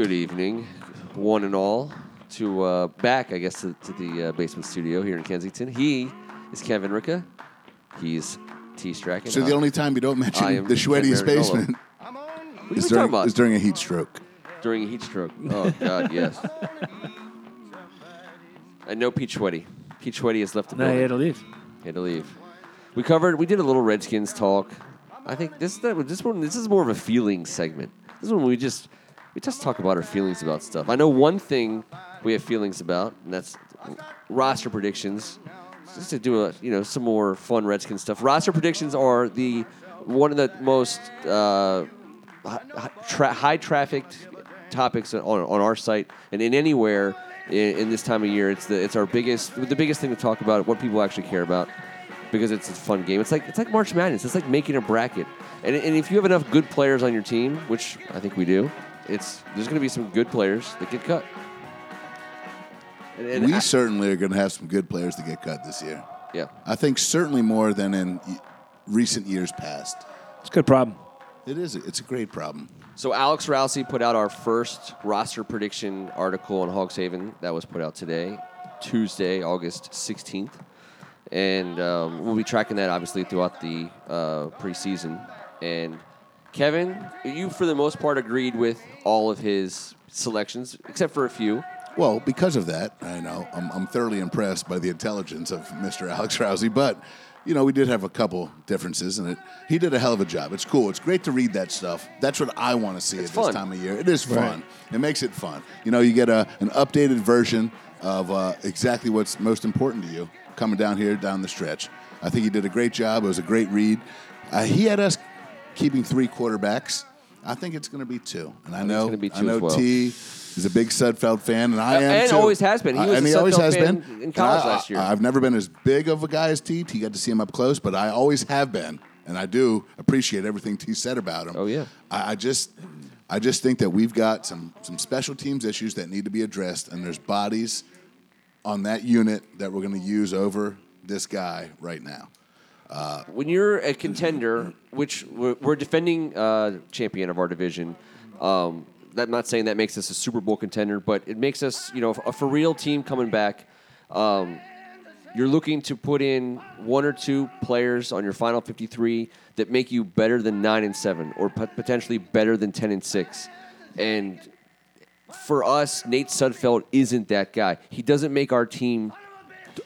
Good evening, one and all, to uh, back, I guess, to, to the uh, basement studio here in Kensington. He is Kevin Ricka. He's T. Strachan. So the only time you don't I mention am the Schweddy's Ken Marinolo. basement what are is we during, about? is during a heat stroke. During a heat stroke. Oh, God, yes. and no Pete Schweddy. Pete Schweddy has left the No, building. he had to leave. He Had to leave. We covered. We did a little Redskins talk. I think this this one this is more of a feeling segment. This is when we just we just talk about our feelings about stuff. I know one thing we have feelings about, and that's roster predictions. Just to do a you know some more fun Redskins stuff. Roster predictions are the one of the most uh, tra- high trafficked topics on, on our site and in anywhere in, in this time of year. It's the it's our biggest the biggest thing to talk about. What people actually care about because it's a fun game. It's like it's like March Madness. It's like making a bracket. And, and if you have enough good players on your team, which I think we do, it's there's going to be some good players that get cut. And, and we I- certainly are going to have some good players to get cut this year. yeah. I think certainly more than in recent years past. It's a good problem. It is. It's a great problem. So Alex Rousey put out our first roster prediction article on Hogs Haven that was put out today, Tuesday, August 16th. And um, we'll be tracking that obviously throughout the uh, preseason. And Kevin, you for the most part agreed with all of his selections, except for a few. Well, because of that, I know I'm, I'm thoroughly impressed by the intelligence of Mr. Alex Rousey. But you know, we did have a couple differences, and it he did a hell of a job. It's cool. It's great to read that stuff. That's what I want to see It's at this time of year. It is fun. It makes it fun. You know, you get a an updated version of uh, exactly what's most important to you coming down here down the stretch. I think he did a great job. It was a great read. Uh, he had us keeping three quarterbacks. I think it's going to be two, and I know I know well. T is a big Sudfeld fan, and I Uh, am and too. always has been. He I- was and he always has been in college I- last year. I, have never been as big of a guy as T. T got to see him up close, but I always have been, and I do appreciate everything T said about him. Oh, yeah. I, I just, I just think that we've got some some special teams issues that need to be addressed, and there's bodies on that unit that we're going to use over this guy right now. When you're a contender, which we're, we're defending uh, champion of our division, um, that, I'm not saying that makes us a Super Bowl contender, but it makes us, you know, a for real team coming back. Um, you're looking to put in one or two players on your final 53 that make you better than nine and seven, or pot- potentially better than 10 and six, and for us, Nate Sudfeld isn't that guy. He doesn't make our team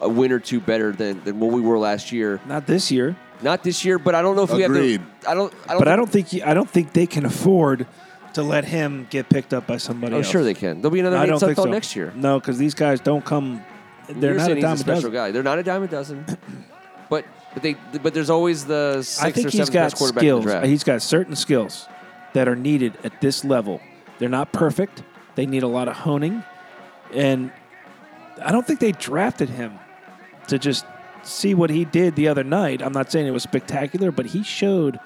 a win or two better than, than what we were last year. Not this year. Not this year, but I don't know if we Agreed. have to. I don't. I don't But I think- don't think he, I don't think they can afford to let him get picked up by somebody Oh, else. sure they can. There'll be another I Nate don't think Sudfeld so. next year. No, because these guys don't come. They're You're not saying a dime he's a a special dozen. guy. They're not a dime a dozen. but but they but there's always the sixth I think or he's seventh got best quarterback in skills. the draft. He's got certain skills that are needed at this level. They're not perfect. They need a lot of honing, and I don't think they drafted him to just see what he did the other night. I'm not saying it was spectacular, but he showed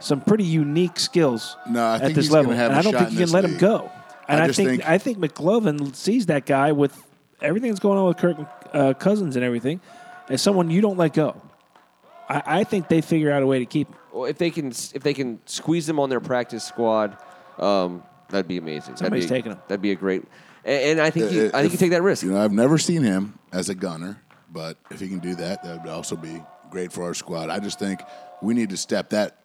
some pretty unique skills No, I at think this he's level. have and a I don't shot think you can this let him go. And I I, think, think- I think McCloughan sees that guy with everything that's going on with Kirk uh, Cousins and everything as someone you don't let go. I, I think they figure out a way to keep him. well, if they can if they can squeeze him on their practice squad, um, that'd be amazing. Somebody's that'd be, taking him. That'd be a great. And, and I think Uh, I think you take that risk. You know, I've never seen him as a gunner, but if he can do that, that would also be great for our squad. I just think we need to step that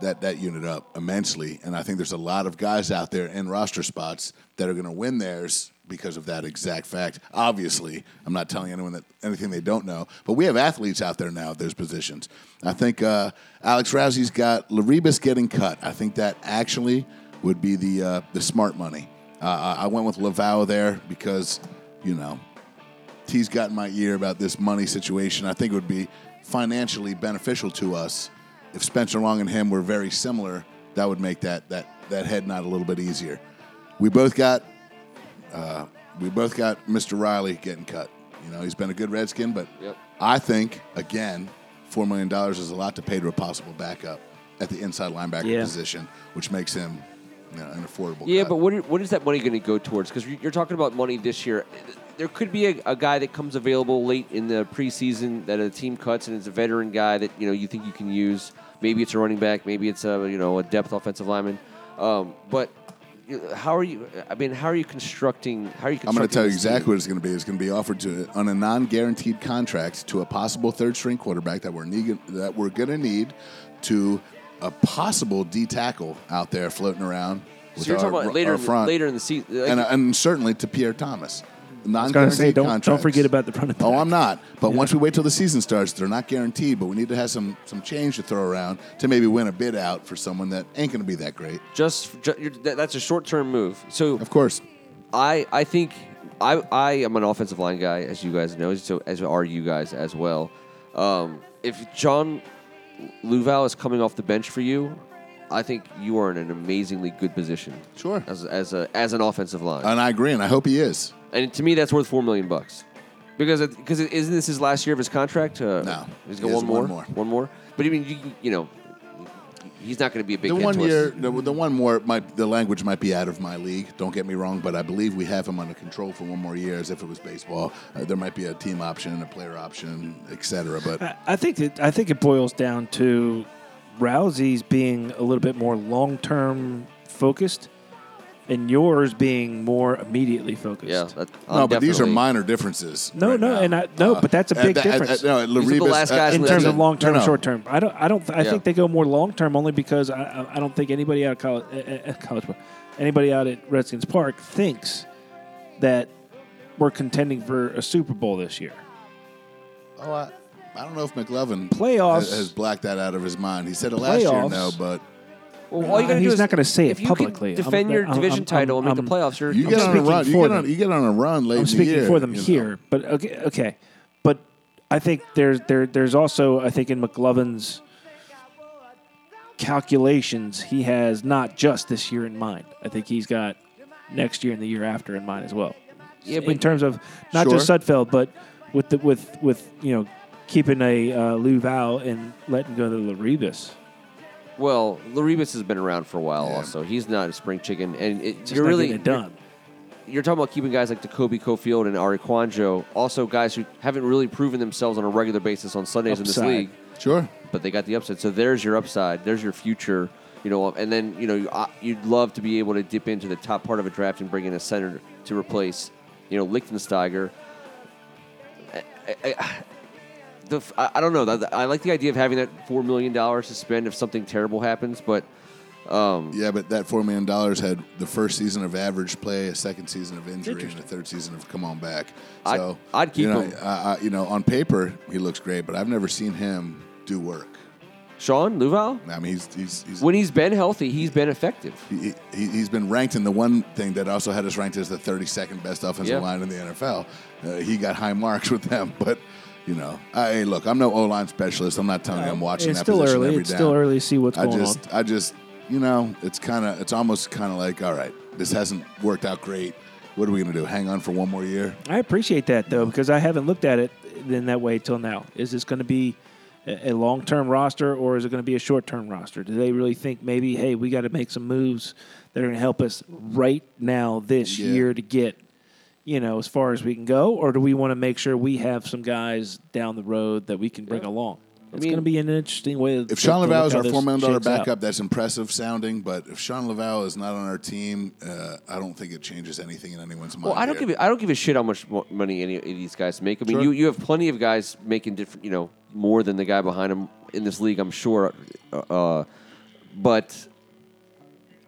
that that unit up immensely, and I think there's a lot of guys out there in roster spots that are going to win theirs because of that exact fact. Obviously, I'm not telling anyone that anything they don't know, but we have athletes out there now at those positions. I think uh, Alex Rousey's got LeRibeus getting cut. I think that actually would be the uh, the smart money. Uh, I went with Lauvao there because you know T's got my ear about this money situation. I think it would be financially beneficial to us if Spencer Long and him were very similar. That would make that that that head nod a little bit easier. We both got uh, we both got Mr. Riley getting cut. You know, he's been a good Redskin, but Yep. I think again, four million dollars is a lot to pay to a possible backup at the inside linebacker Yeah. position, which makes him you an affordable. Yeah, cut. but what, what is that money going to go towards? Because you're talking about money this year. There could be a, a guy that comes available late in the preseason that a team cuts, and it's a veteran guy that you know you think you can use. Maybe it's a running back, maybe it's a you know a depth offensive lineman. Um, but how are you? I mean, how are you constructing? How are you? I'm going to tell you exactly team? what it's going to be. It's going to be offered to on a non-guaranteed contract to a possible third-string quarterback that we're need, that we're going to need to a possible D tackle out there floating around. So you're our, talking about later, in the, front, later in the season. Like, and, and certainly to Pierre Thomas. I was going to Non-guaranteed say, don't, don't forget about the running back. Oh, I'm not. But once we wait till the season starts, they're not guaranteed. But we need to have some some change to throw around to maybe win a bid out for someone that ain't going to be that great. just, ju- you're, that's a short term move. So Of course, I I think I I am an offensive line guy, as you guys know, so as are you guys as well. Um, if John Lauvao is coming off the bench for you, I think you are in an amazingly good position. Sure. As as a as an offensive line, and I agree, and I hope he is. and to me that's worth four million bucks. Because it, because isn't this his last year of his contract? Uh, No. he's He got has one more, one more. one more. But I mean, you, you know, he's not going to be a big The one to us. year, the, the one more, might, the language might be out of my league. Don't get me wrong, but I believe we have him under control for one more year, as if it was baseball. Uh, there might be a team option, a player option, etc. But I, I think it, I think it boils down to Rousey's being a little bit more long term focused, and yours being more immediately focused. Yeah, that, no, but these are minor differences. No, right no, now. and I- no, but that's a uh, big that- uh, difference. no, These are the last guys uh, in in terms of long term, no, no. short term. I don't. I don't. I Yeah. think they go more long term only because I, I, I don't think anybody out of college, uh, uh, college, anybody out at Redskins Park thinks that we're contending for a Super Bowl this year. Oh, I, I don't know if McCloughan Playoffs. has, has blacked that out of his mind. He said it last year, Playoffs. no, but Well, all you gotta He's do is, not gonna say it if you publicly. Can I'm- defend your I'm- division I'm- title and make I'm- the playoffs. You're, you I'm get on a speaking run. You for get on, them. you get on a run late I'm in the speaking year, for them you know. here, but okay, okay, but I think there's there there's also I think in McCloughan's calculations he has not just this year in mind. I think he's got next year and the year after in mind as well. Yeah, in but- terms of not Sure. just Sudfeld, but with the with with you know keeping a uh, Lauvao and letting go of the LeRibeus. Well, LeRibeus has been around for a while. Yeah. Also, he's not a spring chicken, and it, Just you're really it done. You're, you're talking about keeping guys like Takoby Cofield and Arie Kouandjio, also guys who haven't really proven themselves on a regular basis on Sundays in Upside. this league. Sure. but they got the upside. So there's your upside. There's your future. You know, and then you know you- uh, you'd love to be able to dip into the top part of a draft and bring in a center to replace, you know, Lichtensteiger. I, I, I- the, f- I, I don't know. I I like the idea of having that four million dollars to spend if something terrible happens, but Yeah, but that four million dollars had the first season of average play, a second season of injury, and a third season of come on back. I'd- So I'd keep you know, him. I, I, you know, on paper he looks great, but I've never seen him do work. Shawn Lauvao, I mean, he's he's, he's when he's been healthy, he's been effective. he, he, he's been ranked in the one thing that also had us ranked as the 32nd best offensive Yeah. line in the NFL. Uh, he got high marks with them, but you know, I, hey, look, I'm no O line specialist. I'm not telling you I'm watching it's that still position early. every It's down. still early to see what's I going just, on. I just, you know, it's kind of, it's almost kind of like, all right, this hasn't worked out great. What are we going to do? Hang on for one more year? I appreciate that though because I haven't looked at it in that way till now. Is this going to be a a long-term roster or is it going to be a short-term roster? Do they really think maybe, hey, we got to make some moves that are going to help us right now this Yeah. year to get, you know, as far as we can go, or do we want to make sure we have some guys down the road that we can bring along? It's mean, going to be an interesting way. If to- Sean to Lauvao is our this four million dollar shakes out. backup, that's impressive sounding. But if Shawn Lauvao is not on our team, uh, I don't think it changes anything in anyone's mind. Well, I don't here. give a, I don't give a shit how much money any of these guys make. I mean, Sure. you, you have plenty of guys making different, you know, more than the guy behind him in this league. I'm sure, uh, but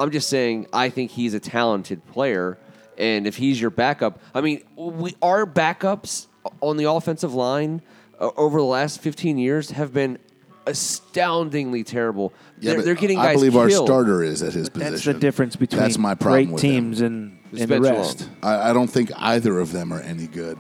I'm just saying I think he's a talented player, and if he's your backup, I mean, we our backups on the offensive line uh, over the last 15 years have been astoundingly terrible. Yeah, they're, they're getting I guys believe our starter is at his position. That's the difference between That's my problem great with him. teams and, and the rest. I, I don't think either of them are any good.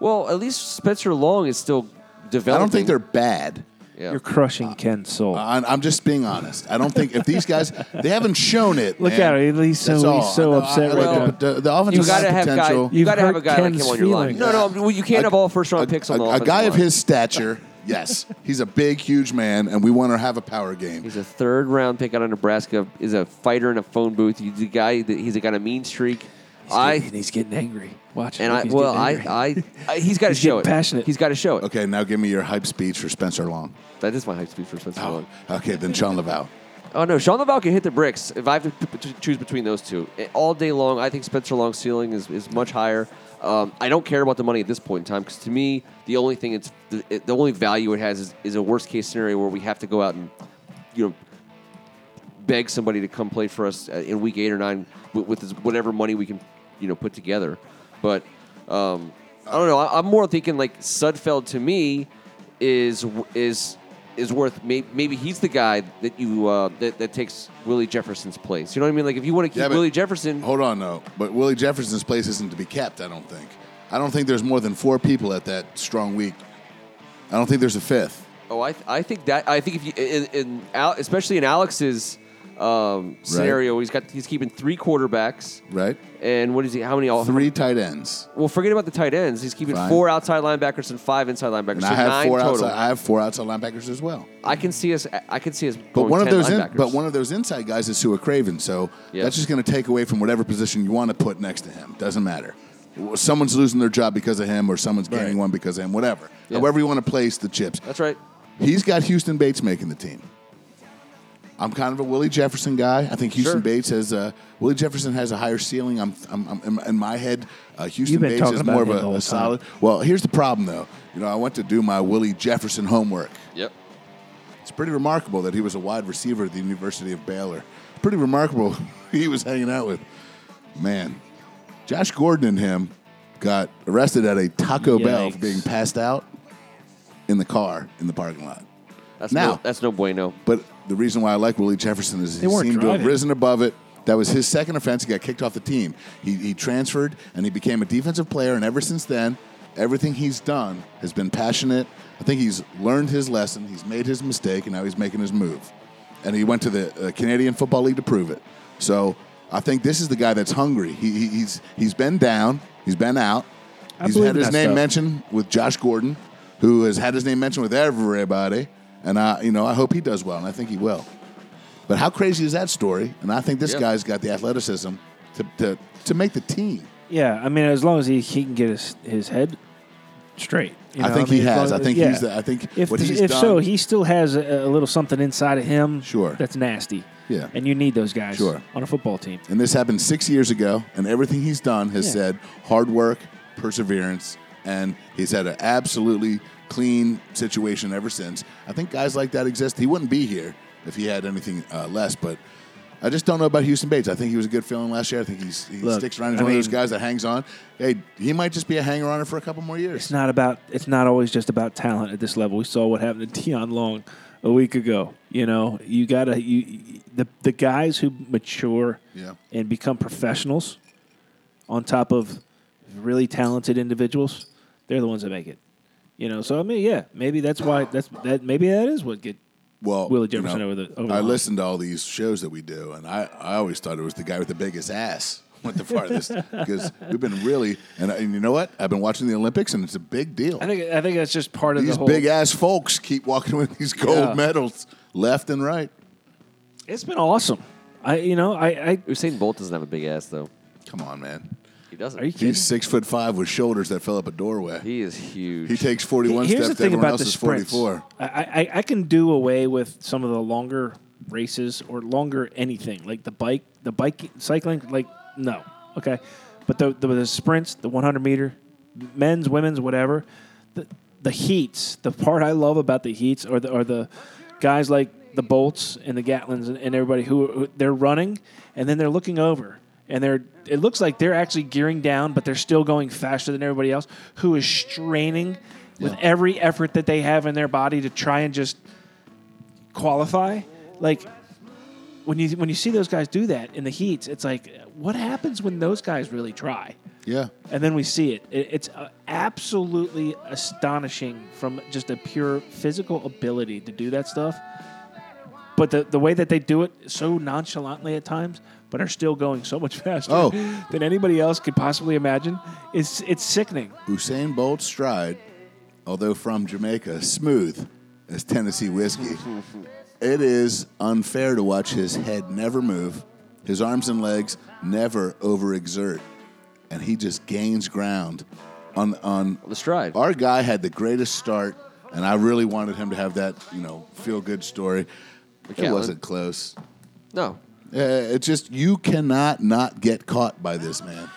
Well, at least Spencer Long is still developing. I don't think they're bad. Yeah. You're crushing uh, Ken's soul. I, I'm just being honest. I don't think if these guys they haven't shown it. Look man. at him. He's so- That's all. he's so I know, upset I- right I- now. but The, the offensive You got to line have guy. potential. You You've got to have a hurt guy like Ken's him on your line. feelings. No, no. well, You can't have all first round picks on the a, a offensive guy of line. his stature. Yes, he's a big, huge man, and we want to have a power game. He's a third round pick out of Nebraska. Is a fighter in a phone booth. He's a guy that he's got a mean streak. He's I getting- he's getting angry. Watch. and I well I. I I he's got to show it. passionate. He's got to show it. Okay, now give me your hype speech for Spencer Long. That is my hype speech for Spencer Long. Okay, then Shawn Lauvao. Oh no, Shawn Lauvao can hit the bricks. If I have to p- p- choose between those two, Eh, all day long, I think Spencer Long's ceiling is, is much higher. Um, I don't care about the money at this point in time because to me, the only thing it's the, it, the only value it has is, is a worst case scenario where we have to go out and you know beg somebody to come play for us uh, in week eight or nine with, with whatever money we can you know put together. But um, I don't know. I, I'm more thinking like Sudfeld to me is is is worth maybe, maybe he's the guy that you uh, that, that takes Willie Jefferson's place. You know what I mean? Like if you want to keep Yeah, but- Willie Jefferson, Hold on, though. But Willie Jefferson's place isn't to be kept. I don't think. I don't think there's more than four people at that strong week. I don't think there's a fifth. oh, I th- I think that I think if you in, in Al, especially in Alex's um, scenario, he's got he's keeping three quarterbacks Right? and what is he? How many? All Three tight ends. Well, forget about the tight ends. He's keeping Fine. four outside linebackers and five inside linebackers. And so I have nine four total. outside. I have four outside linebackers as well. I can see us. I can see us. But one of those, in, but one of those inside guys is Su'a Craven. So Yeah. that's just going to take away from whatever position you want to put next to him. Doesn't matter. Someone's losing their job because of him, or someone's gaining one because of him. Whatever. Yeah. However you want to place the chips. That's right. He's got Houston Bates making the team. I'm kind of a Willie Jefferson guy. I think Houston Sure. Bates has uh, Willie Jefferson has a higher ceiling. I'm, I'm, I'm in- in my head. Uh, Houston been Bates talking is about more of him a, whole a time. solid. Well, here's the problem though. You know, I went to do my Willie Jefferson homework. Yep. It's pretty remarkable that he was a wide receiver at the University of Baylor. Pretty remarkable who he was hanging out with. Man, Josh Gordon and him got arrested at a Taco Bell for Yikes. being passed out in the car in the parking lot. That's Now- no. That's no bueno. But the reason why I like Willie Jefferson is he They weren't seemed to have risen above it. That was his second offense. He got kicked off the team. He, he transferred and he became a defensive player. And ever since then, everything he's done has been passionate. I think he's learned his lesson. He's made his mistake, and now he's making his move. And he went to the uh, Canadian Football League to prove it. So I think this is the guy that's hungry. He, he, he's he's been down. He's been out. I he's had his name stuff. mentioned with Josh Gordon, who has had his name mentioned with everybody. And I, you know, I hope he does well, and I think he will. But how crazy is that story? And I think this Yeah. guy's got the athleticism to, to, to make the team. Yeah, I mean, as long as he, he can get his, his head straight. you I know? think mean, he has. long I think yeah. he's. The, I think If, what he's if done. so, he still has a, a little something inside of him. Sure. That's nasty. Yeah. And you need those guys Sure. on a football team. and this happened six years ago, and everything he's done has Yeah. said hard work, perseverance, and he's had an absolutely clean situation ever since. I think guys like that exist. He wouldn't be here if he had anything uh, less, but. I just don't know about Houston Bates. I think he was a good feeling last year. I think he's, he Look, sticks around. He's I one of those guys that hangs on. Hey, he might just be a hanger on for a couple more years. It's not about. It's not always just about talent at this level. We saw what happened to Deion Long a week ago. You know, you gotta you the the guys who mature Yeah. and become professionals on top of really talented individuals. They're the ones that make it. You know, so I mean, yeah, maybe that's why that's that. Maybe that is what get well, Willie you Jefferson know, over the- over I line. listened to all these shows that we do, and I, I always thought it was the guy with the biggest ass went the farthest because we've been really and, and you know what? I've been watching the Olympics, and it's a big deal. I think I think that's just part of These the whole. big ass folks keep walking with these gold Yeah. medals left and right. It's been awesome. I you know I, I Usain Bolt doesn't have a big ass though. Come on, man. He doesn't. are you kidding? He's six foot five with shoulders that fill up a doorway. He is huge. He takes forty one Here's steps. the thing everyone about else the is forty sprints. four. I, I I can do away with some of the longer races or longer anything like the bike, the bike cycling. Like no, okay, but the the, the sprints, the 100 meter, men's, women's, whatever. The the heats. The part I love about the heats are the are the guys like the Bolts and the Gatlins and, and everybody who, who they're running and then they're looking over and they're it looks like they're actually gearing down, but they're still going faster than everybody else who is straining with Yeah. every effort that they have in their body to try and just qualify. Like when you when you see those guys do that in the heats, it's like what happens when those guys really try? Yeah. And then we see it. it it's uh, absolutely astonishing from just a pure physical ability to do that stuff. But the, the way that they do it so nonchalantly at times, but are still going so much faster Oh. than anybody else could possibly imagine, it's it's sickening. Usain Bolt's stride, although from Jamaica, smooth as Tennessee whiskey. it is unfair to watch his head never move, his arms and legs never overexert, and he just gains ground on on the stride. our guy had the greatest start, and I really wanted him to have that, you know, feel good story. It wasn't close. No. Uh, it's just you cannot not get caught by this man.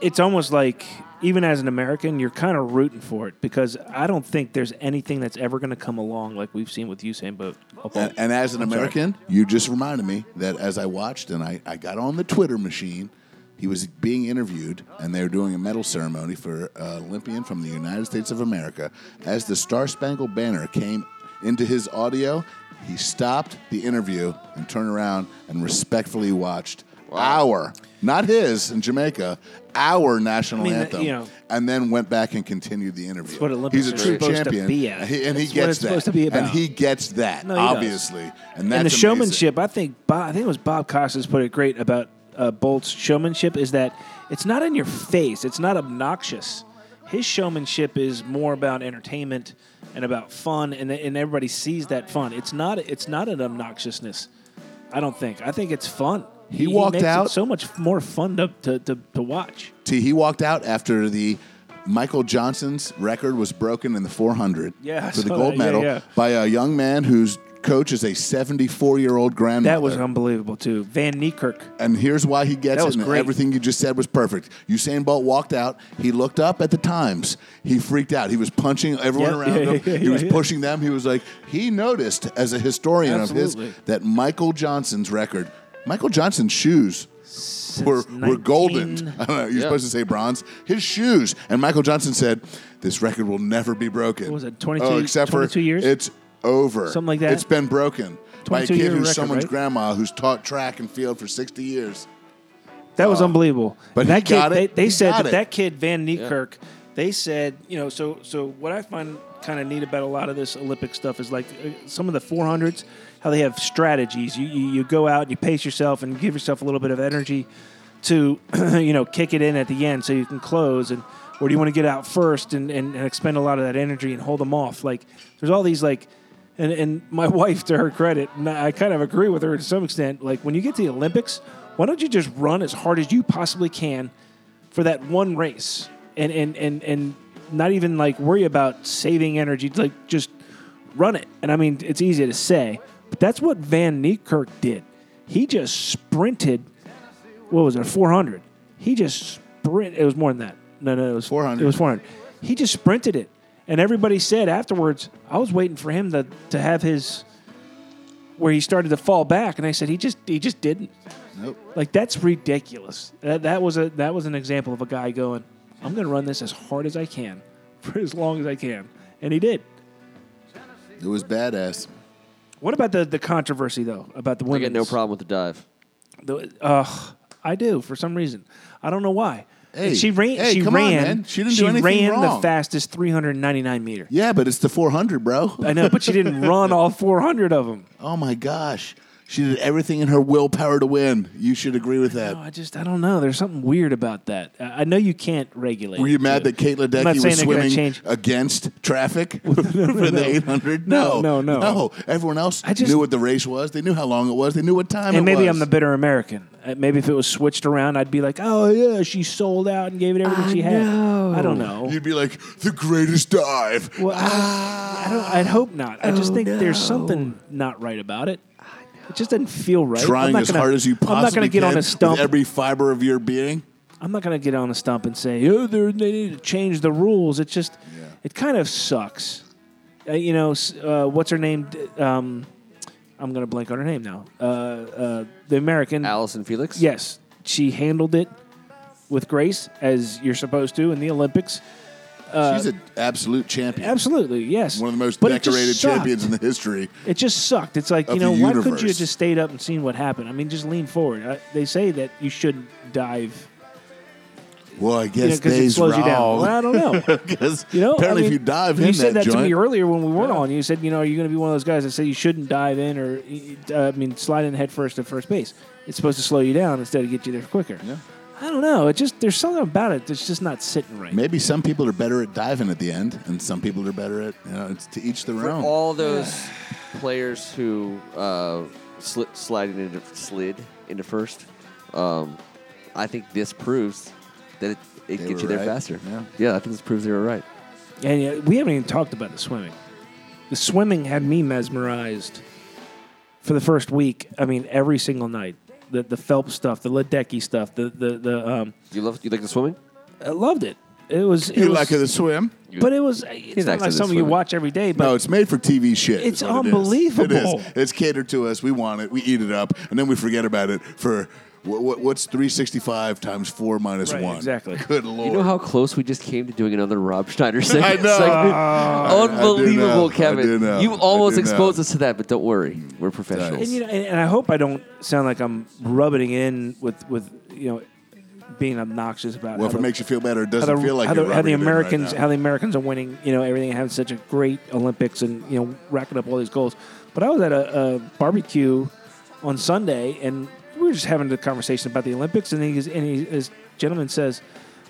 It's almost like even as an American, you're kind of rooting for it because I don't think there's anything that's ever going to come along like we've seen with Usain Bolt. And, and as an I'm sorry. American, you just reminded me that as I watched and I, I got on the Twitter machine, he was being interviewed and they were doing a medal ceremony for an Olympian from the United States of America. As the Star Spangled Banner came into his audio, he stopped the interview and turned around and respectfully watched our, not his in Jamaica, our national I mean, anthem, you know- and then went back and continued the interview. what Olympics He's a are true supposed to champion, be at. and he, and he That's what gets it's that, supposed to be and he gets that No, he does. obviously, and that's and the amazing. showmanship, I think Bob, I think it was Bob Costas put it great about uh, Bolt's showmanship is that it's not in your face, it's not obnoxious. His showmanship is more about entertainment and about fun, and and everybody sees that fun. It's not it's not an obnoxiousness. I don't think. I think it's fun. He walked makes it out- so much more fun to, to, to, to watch. See, he walked out after the Michael Johnson's record was broken in the 400 Yeah, for the oh, gold that. Medal yeah. by a young man whose coach is a 74 year old grandmother. That was unbelievable too. Van Niekerk. and here's why he gets That it. was And great. everything you just said was perfect. Usain Bolt walked out. He looked up at the times. He freaked out. He was punching everyone around Yeah, him. yeah, he yeah, was yeah. pushing them. He was like, he noticed as a historian of Absolutely. his that Michael Johnson's record, Michael Johnson's shoes were, were golden. I don't know. You're supposed to say bronze. His shoes. And Michael Johnson said, "This record will never be broken." What was it, 22 Oh, except for 22 years? It's over. Something like that? It's been broken by a 22 kid year who's record, someone's right? grandma who's taught track and field for 60 years. That was unbelievable. But that he kid, got it. They, they He said got that, it. that kid Van Niekerk. They said, you know, so so what I find kind of neat about a lot of this Olympic stuff is like uh, some of the 400s, how they have strategies. You, you you go out, you pace yourself, and give yourself a little bit of energy to, you know, kick it in at the end so you can close. And or do you want to get out first and, and, and expend a lot of that energy and hold them off? Like there's all these like. And, and my wife, to her credit, and I kind of agree with her to some extent. Like when you get to the Olympics, why don't you just run as hard as you possibly can for that one race, and and and and not even like worry about saving energy. Like just run it. And I mean, it's easy to say, but that's what Van Niekerk did. He just sprinted. What was it? Four hundred. He just sprint. It was more than that. No, no, it was 400. It was four hundred. He just sprinted it, and everybody said afterwards, I was waiting for him to to have his where he started to fall back, and I said he just he just didn't. Nope. Like that's ridiculous. That, that was a that was an example of a guy going, "I'm going to run this as hard as I can, for as long as I can," and he did. It was badass. What about the the controversy though about the I women? get no problem with the dive. The, Uh, I do for some reason. I don't know why. Hey, she ran. hey, she come on, ran. man. She didn't do anything ran the fastest 399 meter. Yeah, but it's the 400, bro. I know, but she didn't run all 400 of them. Oh my gosh. She did everything in her willpower to win. You should agree with that. No, I just I don't know. There's something weird about that. I I know you can't regulate. Were you it, mad too. that Kate I'm not Ledecky saying was they're gonna swimming change- against traffic for the 800? No, No, no, no. No, everyone else I just- knew what the race was. They knew how long it was. They knew what time it And maybe was. I'm the bitter American. Uh, Maybe if it was switched around, I'd be like, "Oh yeah, she sold out and gave it everything she had." I don't know. You'd be like, the greatest dive. Well, I, don't, I don't. I'd hope not. I just Oh, think there's something not right about it. It just doesn't feel right. I'm Trying not as gonna- hard as you possibly I'm not going to get can on a stump. with every fiber of your being. I'm not going to get on a stump and say, "Oh, they're- they need to change the rules." It just, it kind of sucks. Uh, you know, s- uh, what's her name? D- Um, I'm going to blank on her name now. Uh, uh, the American. Allyson Felix. Yes, she handled it with grace as you're supposed to in the Olympics. She's an absolute champion. Absolutely, yes. One of the most But it just decorated sucked. champions in the history. It just sucked. It's like of you know, the why couldn't you have universe. just stayed up and seen what happened? I mean, just lean forward. Uh, they say that you shouldn't dive Well, I you know, guess because it they's slows you down. Well, I don't know. Because You know, apparently, I mean, if you dive you in said that, joint, to me earlier when we weren't on. You said, you know, are you going to be one of those guys that say you shouldn't dive in or, uh, I mean, slide in head first at first base? It's supposed to slow you down instead of get you there quicker. Yeah. I don't know. It just there's something about it that's just not sitting right. maybe some people are better at diving at the end, and some people are better at you know. It's to each their For own. all those players who uh, sli- sliding into slid into first, um, I think this proves that it, it They gets were you there right. faster. Yeah. yeah. I think this proves they were right. And yeah, we haven't even talked about the swimming. The swimming had me mesmerized for the first week. I mean, every single night. The the Phelps stuff, the Ledecky stuff, the the the um, You love you like the swimming? I loved it. It was it You was, like it to swim? but it was it's not likes like it something you swimming. watch every day. But No, it's made for TV shit. is It's what it is. unbelievable. It is. It's catered to us. We want it. We eat it up, and then we forget about it for what, what, what's 365 times four minus Right, one. exactly. Good lord. You know how close we just came to doing another Rob Schneider segment? know. segment? I do Unbelievable, know. I Kevin. do know. You I almost do exposed know. us to that, but don't worry, we're professionals. and you know, and, and I hope I don't sound like I'm rubbing it in with with you know being obnoxious about well, how if it the- makes you feel better, it doesn't the, feel like how, you're the, how the rubbing it in right Americans now. how the Americans are winning, you know, everything and having such a great Olympics and you know racking up all these goals. But I was at a, a barbecue on Sunday and we were just having a conversation about the Olympics, and he and he, this gentleman says,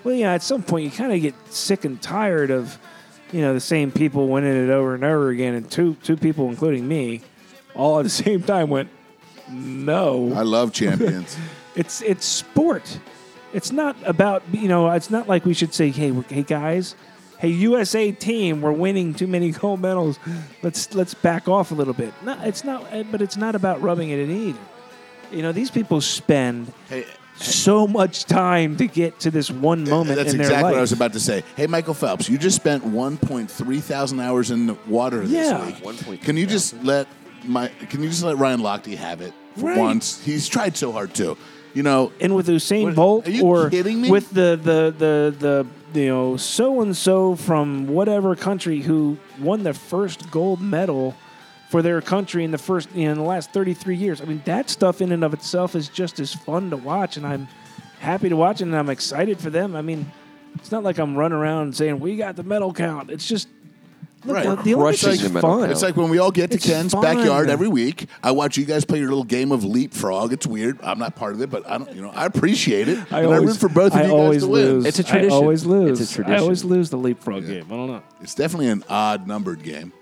"Well, yeah, at some point you kind of get sick and tired of, you know, the same people winning it over and over again." And two two people, including me, all at the same time went, "No." I love champions. It's it's sport. It's not about you know. It's not like we should say, "Hey, hey guys, hey USA team, we're winning too many gold medals. Let's let's back off a little bit." No, it's not. But it's not about rubbing it in either. You know, these people spend hey, so much time to get to this one moment that's in their exactly life. what I was about to say. Hey, Michael Phelps, you just spent 1.3 thousand hours in the water this Yeah. week. 1.3 Can you just let my? Can you just let Ryan Lochte have it for Right. once? He's tried so hard too. You know, and with Usain What- Bolt are you or kidding me? with the the the the you know so and so from whatever country who won the first gold medal for their country in the first you know, in the last 33 years. I mean that stuff in and of itself is just as fun to watch and I'm happy to watch it and I'm excited for them. I mean it's not like I'm running around saying we got the medal count. It's just look, Right. the, the Olympics Crushing is the fun. It's like when we all get to It's Ken's fun. backyard every week. I watch you guys play your little game of leapfrog. It's weird. I'm not part of it, but I don't. You know, I appreciate it. I and I root for both of I you guys always to win. lose. It's a tradition. I always lose. It's a I tradition. I always lose the leapfrog game. I don't know. It's definitely an odd numbered game.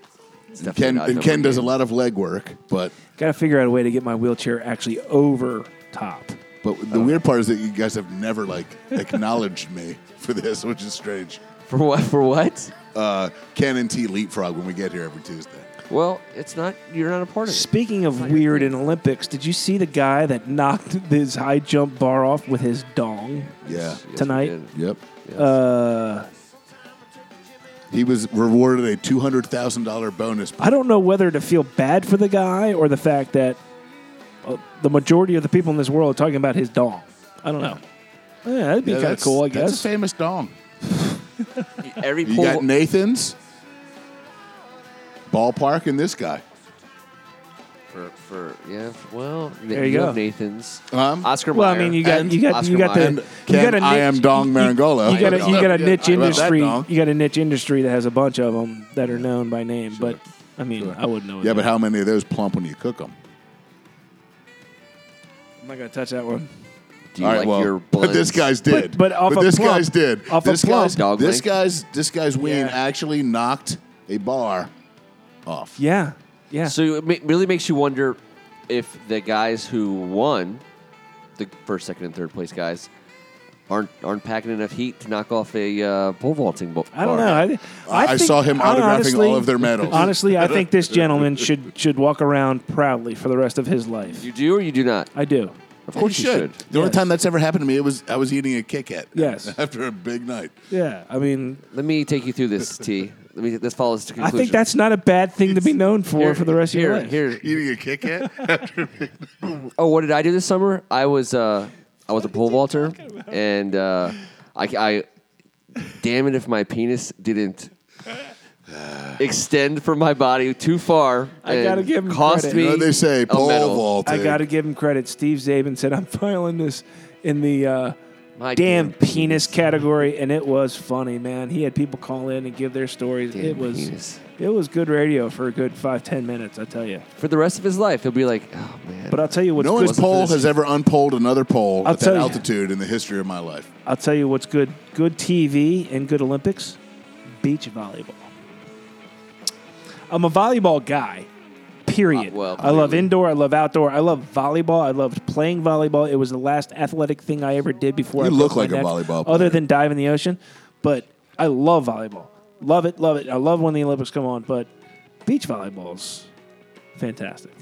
It's definitely Ken not and Ken does a lot of leg work, but Got to figure out a way to get my wheelchair actually over top. but the weird part is that you guys have never like acknowledged me for this, which is strange. For what? For what? Uh, Ken and T leapfrog when we get here every Tuesday. Well, it's not. You're not a part of it. Speaking of weird in Olympics, did you see the guy that knocked his high jump bar off with his dong? Yeah. Yes, we Tonight? did. Yep. Yes. Uh, He was rewarded a two hundred thousand dollar bonus. I don't know whether to feel bad for the guy or the fact that uh, the majority of the people in this world are talking about his dong. I don't know. Yeah, that'd be Yeah, kind of that's- cool, I guess. That's a famous dong. Every You pole. got Nathan's ballpark and this guy. For, for yeah. Well, There you go. have Nathan's. Um, Oscar Well, I Mayer. mean, you got And you got Oscar you got the Mayer. And you Ken, got a I niche- am Dong you- Marangola. You got a you got a niche I love that industry. dong. You got a niche industry that has a bunch of them that are known by name. But I mean, I wouldn't know. Yeah, it. but how many of those plump when you cook them? I'm not gonna touch that one. Do you like your but this guy's did. But- but off a this plump. guy's did. Off a this plump. guy's Dog this leg? guy's this guy's ween Yeah. actually knocked a bar off. Yeah, yeah. So it ma- really makes you wonder if the guys who won, the first, second, and third place guys, aren't aren't packing enough heat to knock off a uh, pole vaulting. Bo- I don't bar. know. I, I think- saw him I autographing honestly- all of their medals. Honestly, I think this gentleman should should walk around proudly for the rest of his life. You do or you do not? I do. Of course you should. The only Yes. time that's ever happened to me, it was I was eating a Kit Kat. Yes. After a big night. Yeah, I mean, Let me take you through this, T. Let me. Let's follow this to I think that's not a bad thing to be known for Here- for the rest of here, your life. Here, here, Eating a Kit Kat? Oh, what did I do this summer? I was uh, I was a pole vaulter, and uh, I, I, damn it if my penis didn't extend from my body too far. I gotta and give him cost credit. me. You know what they say, a pole medal. vaulting. I got to give him credit. Steve Czaban said, "I'm filing this in the uh, My damn damn penis category," and it was funny, man. He had people call in and give their stories. Damn it was penis. it was good radio for a good five ten minutes, I tell you. For the rest of his life, he'll be like, "Oh man." But I'll tell you what's no good. one's pole has ever unpolled another pole I'll at that you. altitude in the history of my life. I'll tell you what's good. Good TV and good Olympics. Beach volleyball. I'm a volleyball guy. Period. Uh, well, I love indoor. I love outdoor. I love volleyball. I loved playing volleyball. It was the last athletic thing I ever did before. You I look like a neck, volleyball other than dive in the ocean. But I love volleyball. Love it. Love it. I love when the Olympics come on. But beach volleyball's fantastic.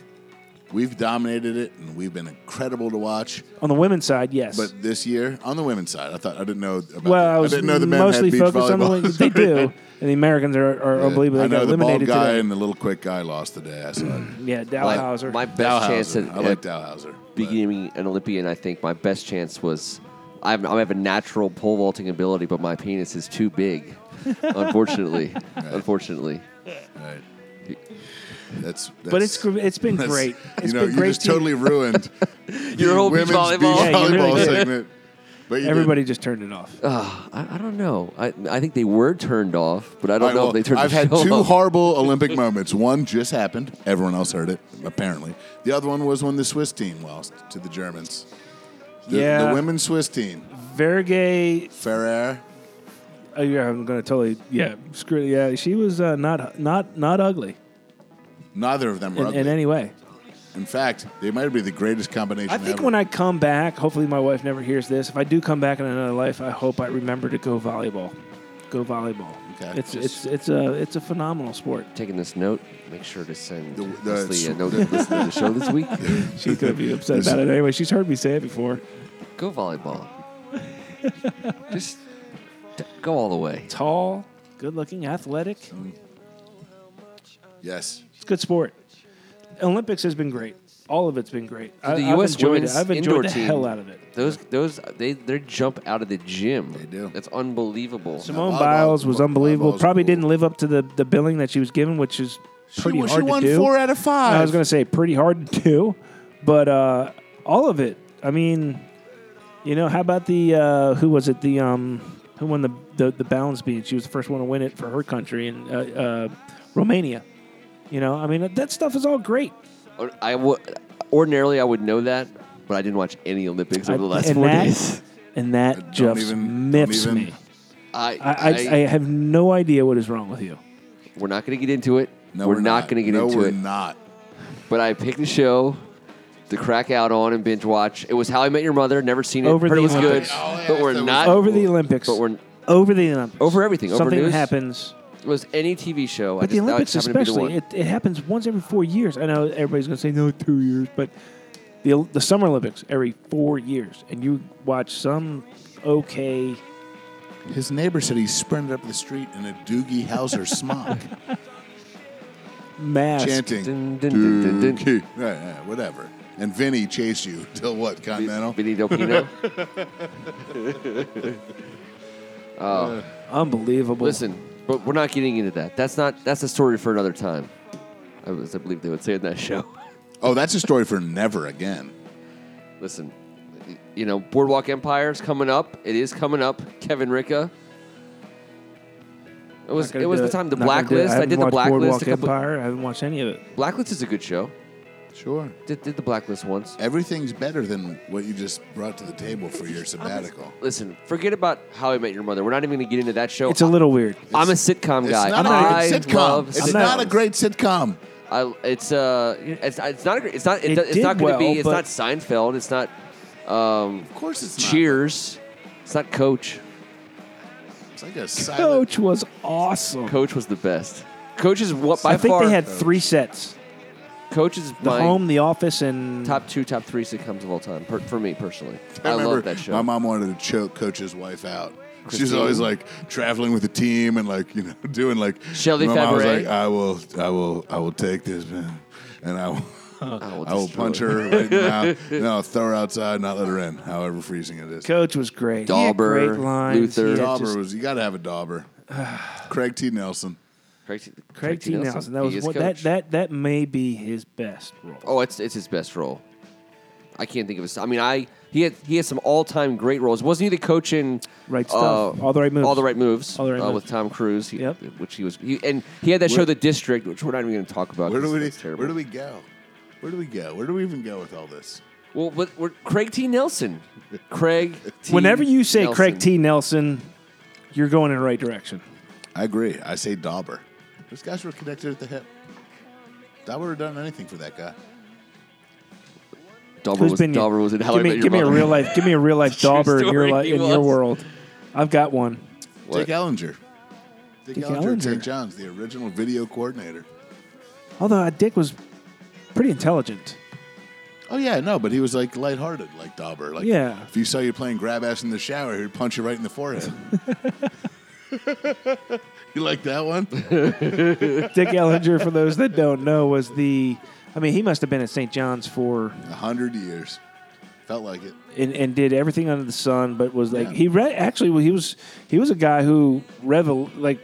We've dominated it, and we've been incredible to watch. On the women's side, yes. But this year, on the women's side, I thought I didn't know. About well, I was didn't know the men mostly had beach focused on the volleyball. women. They do, and the Americans are, are Yeah. unbelievable. They I know got the bald eliminated guy today. and the little quick guy lost today. I saw it. yeah, My, Dalhausser. my best chance Dalhausser. at, I like at Dalhausser. but- becoming an Olympian, I think my best chance was I have, I have a natural pole vaulting ability, but my penis is too big. unfortunately, unfortunately. Right. That's, that's but it's gr- it's been great. It's you know, been you great. just to- totally ruined Your whole beach women's volleyball. beach Yeah, you really volleyball segment. But you did. Everybody just turned it off. Ah, I, I don't know. I, I think they were turned off, but I don't right, know well, if they turned I've the had show two off. horrible Olympic moments. One just happened. Everyone else heard it, apparently. The other one was when the Swiss team lost to the Germans. The, Yeah. the women's Swiss team. Vergay, Ferrer. oh yeah, I'm gonna totally yeah screw yeah. She was uh, not not not ugly Neither of them were in, ugly. in any way. In fact, they might be the greatest combination I think ever. when I come back, hopefully my wife never hears this. If I do come back in another life, I hope I remember to go volleyball. Go volleyball. Okay. It's it's it's a it's a phenomenal sport. Taking this note, make sure to send The- the- Leslie a note to listen to the show this week. She's gonna be upset about it anyway. She's heard me say it before. Go volleyball. Just t- go all the way. Tall, good looking, athletic. yes. It's a good sport. Olympics has been great. All of it's been great. I, The I've US enjoyed women's it. I've indoor enjoyed the team- hell out of it. Those those they they jump out of the gym. They do. That's unbelievable. Simone volleyball- Biles was volleyball's unbelievable. Probably cool. didn't live up to the, the billing that she was given, which is pretty she, hard she won to do. four out of five. I was going to say pretty hard to do, but uh, all of it. I mean, you know, how about the uh, who was it? The um, who won the, the the balance beam? She was the first one to win it for her country in uh, uh, Romania. You know, I mean, that stuff is all great. I ordinarily I would know that, but I didn't watch any Olympics over the last and four that, days. And that Don't just even- miffs even- me. I, I, I, I have no idea what is wrong with you. we're not going to get into it. no, we're, we're, not, going to get no, into we're it. not. But I picked a show to crack out on and binge watch. It was How I Met Your Mother. Never seen it. Over Heard the it was good, Olympics. Oh, yeah, but we're not. Over the Olympics. But we're over the Olympics. over everything. Over Something news. happens. It was any TV show. I But the just, that Olympics, happened to be the especially, it, it happens once every four years. I know everybody's going to say no, two years, but the the Summer Olympics every four years, and you watch some okay. His neighbor said he sprinted up the street in a Doogie Howser smock, Mask. chanting, Dun, dun, dun, dun, dun. Doogie. Right, right, whatever. And Vinny chased you till what, Continental? Vinny Del Pino. oh, Unbelievable. listen, but we're not getting into that. That's not. That's a story for another time. I, was, I believe they would say in that show. Oh, that's a story for never again. Listen, you know, Boardwalk Empire's coming up. It is coming up. Kevin Ricka. It was. It was do the time. The Not gonna. Blacklist. I, haven't did the Blacklist. Boardwalk A couple, Empire. I haven't watched any of it. Blacklist is a good show. Sure. Did, did the Blacklist once. Everything's better than what you just brought to the table for your sabbatical. Listen, forget about How I Met Your Mother. We're not even going to get into that show. It's a little weird. I'm a sitcom guy. It's guy. not I a great sitcom. love It's I'm not not- a great sitcom. I, it's uh, it's, it's not a great. It's not. It, It do- it's did not going to well, be. It's but- not Seinfeld. It's not. Um, Of course it's not. Cheers. It's not Coach. It's like a silent. Coach was awesome. Coach was the best. Coach is what by I think far. they had three sets: Coach is The my Home, The Office, and top two, top three sitcoms of all time. Per, for me personally, I, I, remember love that show. My mom wanted to choke Coach's wife out. She's Christine? always like traveling with the team and like you know doing like. Shelley my mom was like, I will, I will, I will take this man, and I will. I will, I will punch her right in the mouth. And I'll throw her outside, not let her in, however freezing it is. Coach was great. He had Dauber, great lines. Luther. He Dauber just- was you got to have a Dauber. Craig T. Nelson. Craig, T- Craig T. Nelson. That He was is what, that Coach. that that may be his best role. Oh, it's it's his best role. I can't think of his. I mean, I he had he had some all time great roles. Wasn't he the coach in Right stuff. uh, All the right moves. All the right moves. All the right uh, moves. with Tom Cruise. He, Yep. Which he was. He, and he had that show, The District, which we're not even going to talk about. Where do 'cause we where do we go? Where do we go? Where do we even go with all this? Well, but we're Craig T. Nelson. Craig. T. Whenever you say Nelson. Craig T. Nelson, you're going in the right direction. I agree. I say Dauber. Those guys were connected at the hip. Dauber would have done anything for that guy. Dauber Who's was, been your- Dauber was in How give I me, Your give me a Mother. real life. Give me a real life dauber in your story, li- he in your was. world. I've got one. What? Dick Ellinger. Dick, Dick Ellinger, at Ellinger. St. John's, the original video coordinator. Although uh, Dick was pretty intelligent. Oh yeah, no, but he was like lighthearted, like Dauber. Like Yeah. if you saw you playing grab ass in the shower, he'd punch you right in the forehead. you like that one? Dick Ellinger, for those that don't know, was the. I mean, he must have been at St. John's for A hundred years. Felt like it. and, and did everything under the sun, but was like Yeah. he re- actually he was he was a guy who revel like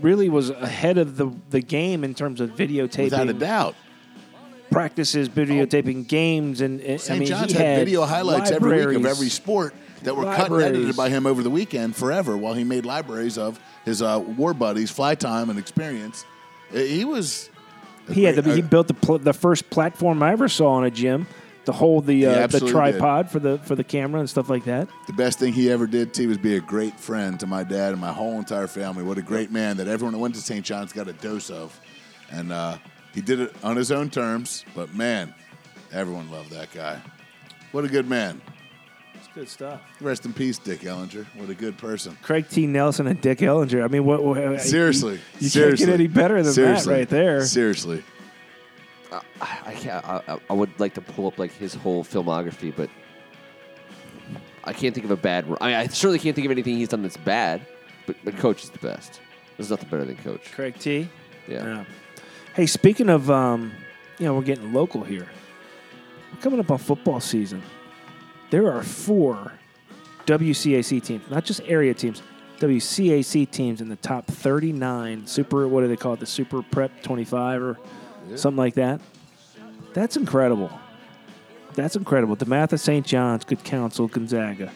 really was ahead of the the game in terms of videotaping Without a doubt. practices, videotaping games, and, and I St. mean John's he had, had video highlights every week of libraries. every sport that were cut and edited by him over the weekend forever while he made libraries of his uh, war buddies, fly time, and experience. Uh, He was. He had the, great- he built the pl- the first platform I ever saw in a gym to hold the uh, the tripod for the for the camera and stuff like that. The best thing he ever did, too, was be a great friend to my dad and my whole entire family. What a great man that everyone that went to St. John's got a dose of. And uh, he did it on his own terms, but man, everyone loved that guy. What a good man. It's good stuff. Rest in peace, Dick Ellinger. What a good person. Craig T. Nelson and Dick Ellinger. I mean, what? what Seriously. you, you seriously. can't get any better than Seriously. that right there. Seriously. I can't. I, I- I would like to pull up like his whole filmography, but I can't think of a bad. I, mean, I certainly can't think of anything he's done that's bad. But but Coach is the best. There's nothing better than Coach. Craig T. Yeah. Hey, speaking of, um, you know, we're getting local here. We're coming up on football season. There are four WCAC teams, not just area teams, WCAC teams in the top 39 super, what do they call it, the Super Prep 25 or something like that. That's incredible. That's incredible. The math of St. John's, Good Counsel, Gonzaga.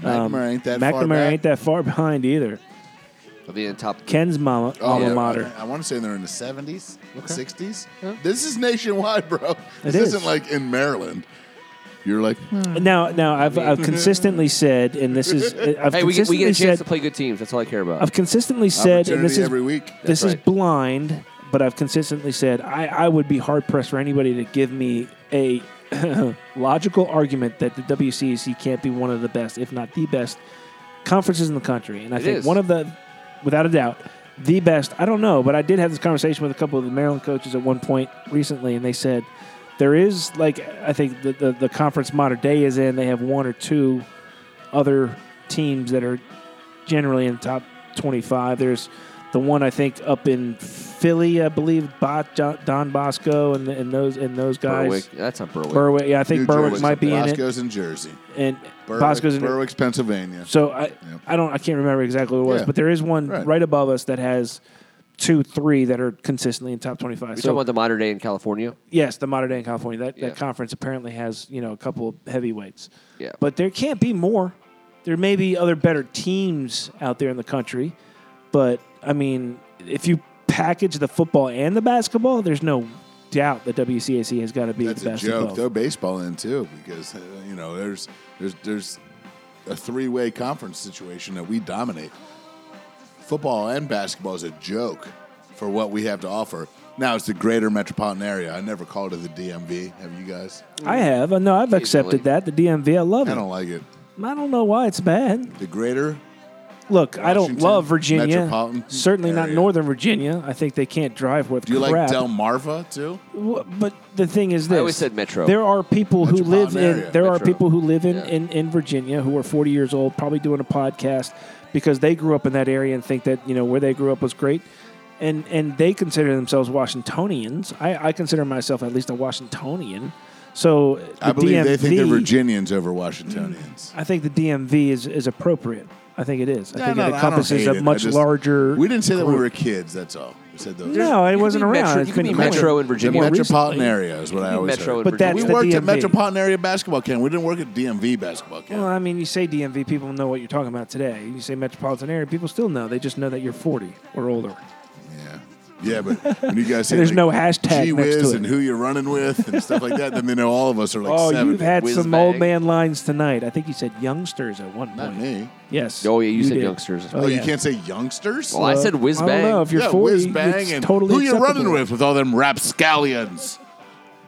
McNamara ain't that far McNamara back. ain't that far behind either. Are they in top? Ken's mama, Oh, alma yeah, mater. I, I want to say they're in the 70s, Okay. 60s. This is nationwide, bro. This It is. is. not like in Maryland. You're like, hmm. Now, now I've, I've consistently said, and this is I've Hey, we get, we get a consistently chance said, to play good teams. That's all I care about. I've consistently said, and this opportunity is every week. this is right. blind, but I've consistently said I, I would be hard pressed for anybody to give me a logical argument that the WCAC can't be one of the best, if not the best, conferences in the country. And I It think is. one of the, without a doubt, the best. I don't know, but I did have this conversation with a couple of the Maryland coaches at one point recently, and they said there is like I think the the, the conference Mater Dei is in. They have one or two other teams that are generally in the top 25. There's the one I think up in Philly, I believe, Bo- Don Bosco and, and those and those guys. Berwick. That's not Berwick. Berwick, yeah, I think New Berwick Jersey. might be in it, Bosco's in Jersey. and Berwick, Bosco's in it. Berwick's Pennsylvania. So I, I don't, I can't remember exactly what it was, Yeah. but there is one Right. right. above us that has two, three that are consistently in top 25. You're So talking about the Mater Dei in California. yes, the Mater Dei in California, that, Yeah. that conference apparently has you know a couple of heavyweights. Yeah. But there can't be more. There may be other better teams out there in the country, but I mean, if you package the football and the basketball, there's no doubt that WCAC has got to be That's the best. of joke. Throw baseball in too, because uh, you know there's there's there's a three way conference situation that we dominate. Football and basketball is a joke for what we have to offer. Now it's the greater metropolitan area. I never called it the DMV. Have you guys? I have. No, I've accepted that. The DMV, I love it. I don't like it. I don't know why it's bad. The greater Look, I don't love Virginia. metropolitan Certainly not. Northern Virginia. I think they can't drive with. Do you crap. like Delmarva too? But the thing is this: I always said Metro. There are people who live Metropolitan in area. there are people who live in, Yeah. in, in Virginia who are 40 years old, probably doing a podcast because they grew up in that area and think that you know where they grew up was great, and and they consider themselves Washingtonians. I, I consider myself at least a Washingtonian. So the I believe DMV, they think they're Virginians over Washingtonians. I think the DMV is, is appropriate. I think it is. I No, think no, it encompasses hate a it. Much just- larger. We didn't say that when we were kids. That's all. We said those. No, it You wasn't around. Metro- It's you could been be coined. Metro in The Virginia. More metropolitan area is what I always Metro heard. in But that's we the worked DMV. at Metropolitan Area Basketball Camp. We didn't work at DMV Basketball Camp. Well, I mean, you say DMV, people know what you're talking about today. You say metropolitan area, people still know. They just know that you're 40 or older. Yeah, yeah, but when you guys say there's like, no hashtag gee next to whiz it. and who you're running with and stuff like that, then they know all of us are like oh, 70. you've had whiz some bang. old man lines tonight. I think you said youngsters at one Not point. me. Yes. Oh, yeah, you, said did. youngsters. Oh, Oh, you can't say youngsters? Well, I said whiz I don't know bang. if you're yeah, 40. whiz bang it's and totally who you running with with all them rapscallions?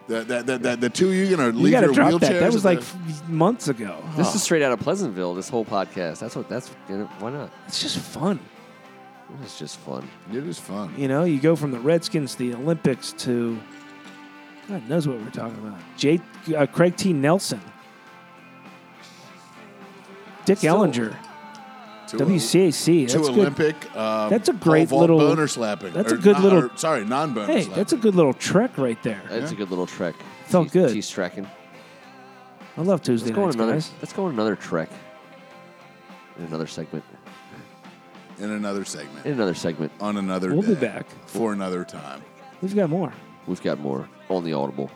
The, the, the, the, the two of you gonna You leave got to your drop wheelchairs? that. That was like the- f- months ago. This is straight out of Pleasantville. This whole podcast. That's what. That's you why not? It's just fun. It's just fun. it is fun. You know, you go from the Redskins to the Olympics to God knows what we're talking about. J, uh, Craig T. Nelson, Dick Still- Ellinger, To WCAC. to That's good. Olympic. Um, That's a great little- boner slapping. that's a good not- little- or, sorry, non-boner. Hey, slapping. that's a good little trek right there. That's a good little trek. Felt T- good. T Strachan. I love Tuesday Let's go on nights, another. guys. Let's go on another trek. In another segment. In another segment In another segment. on another We'll day be back. for another time. We've got more. We've got more on the Audible.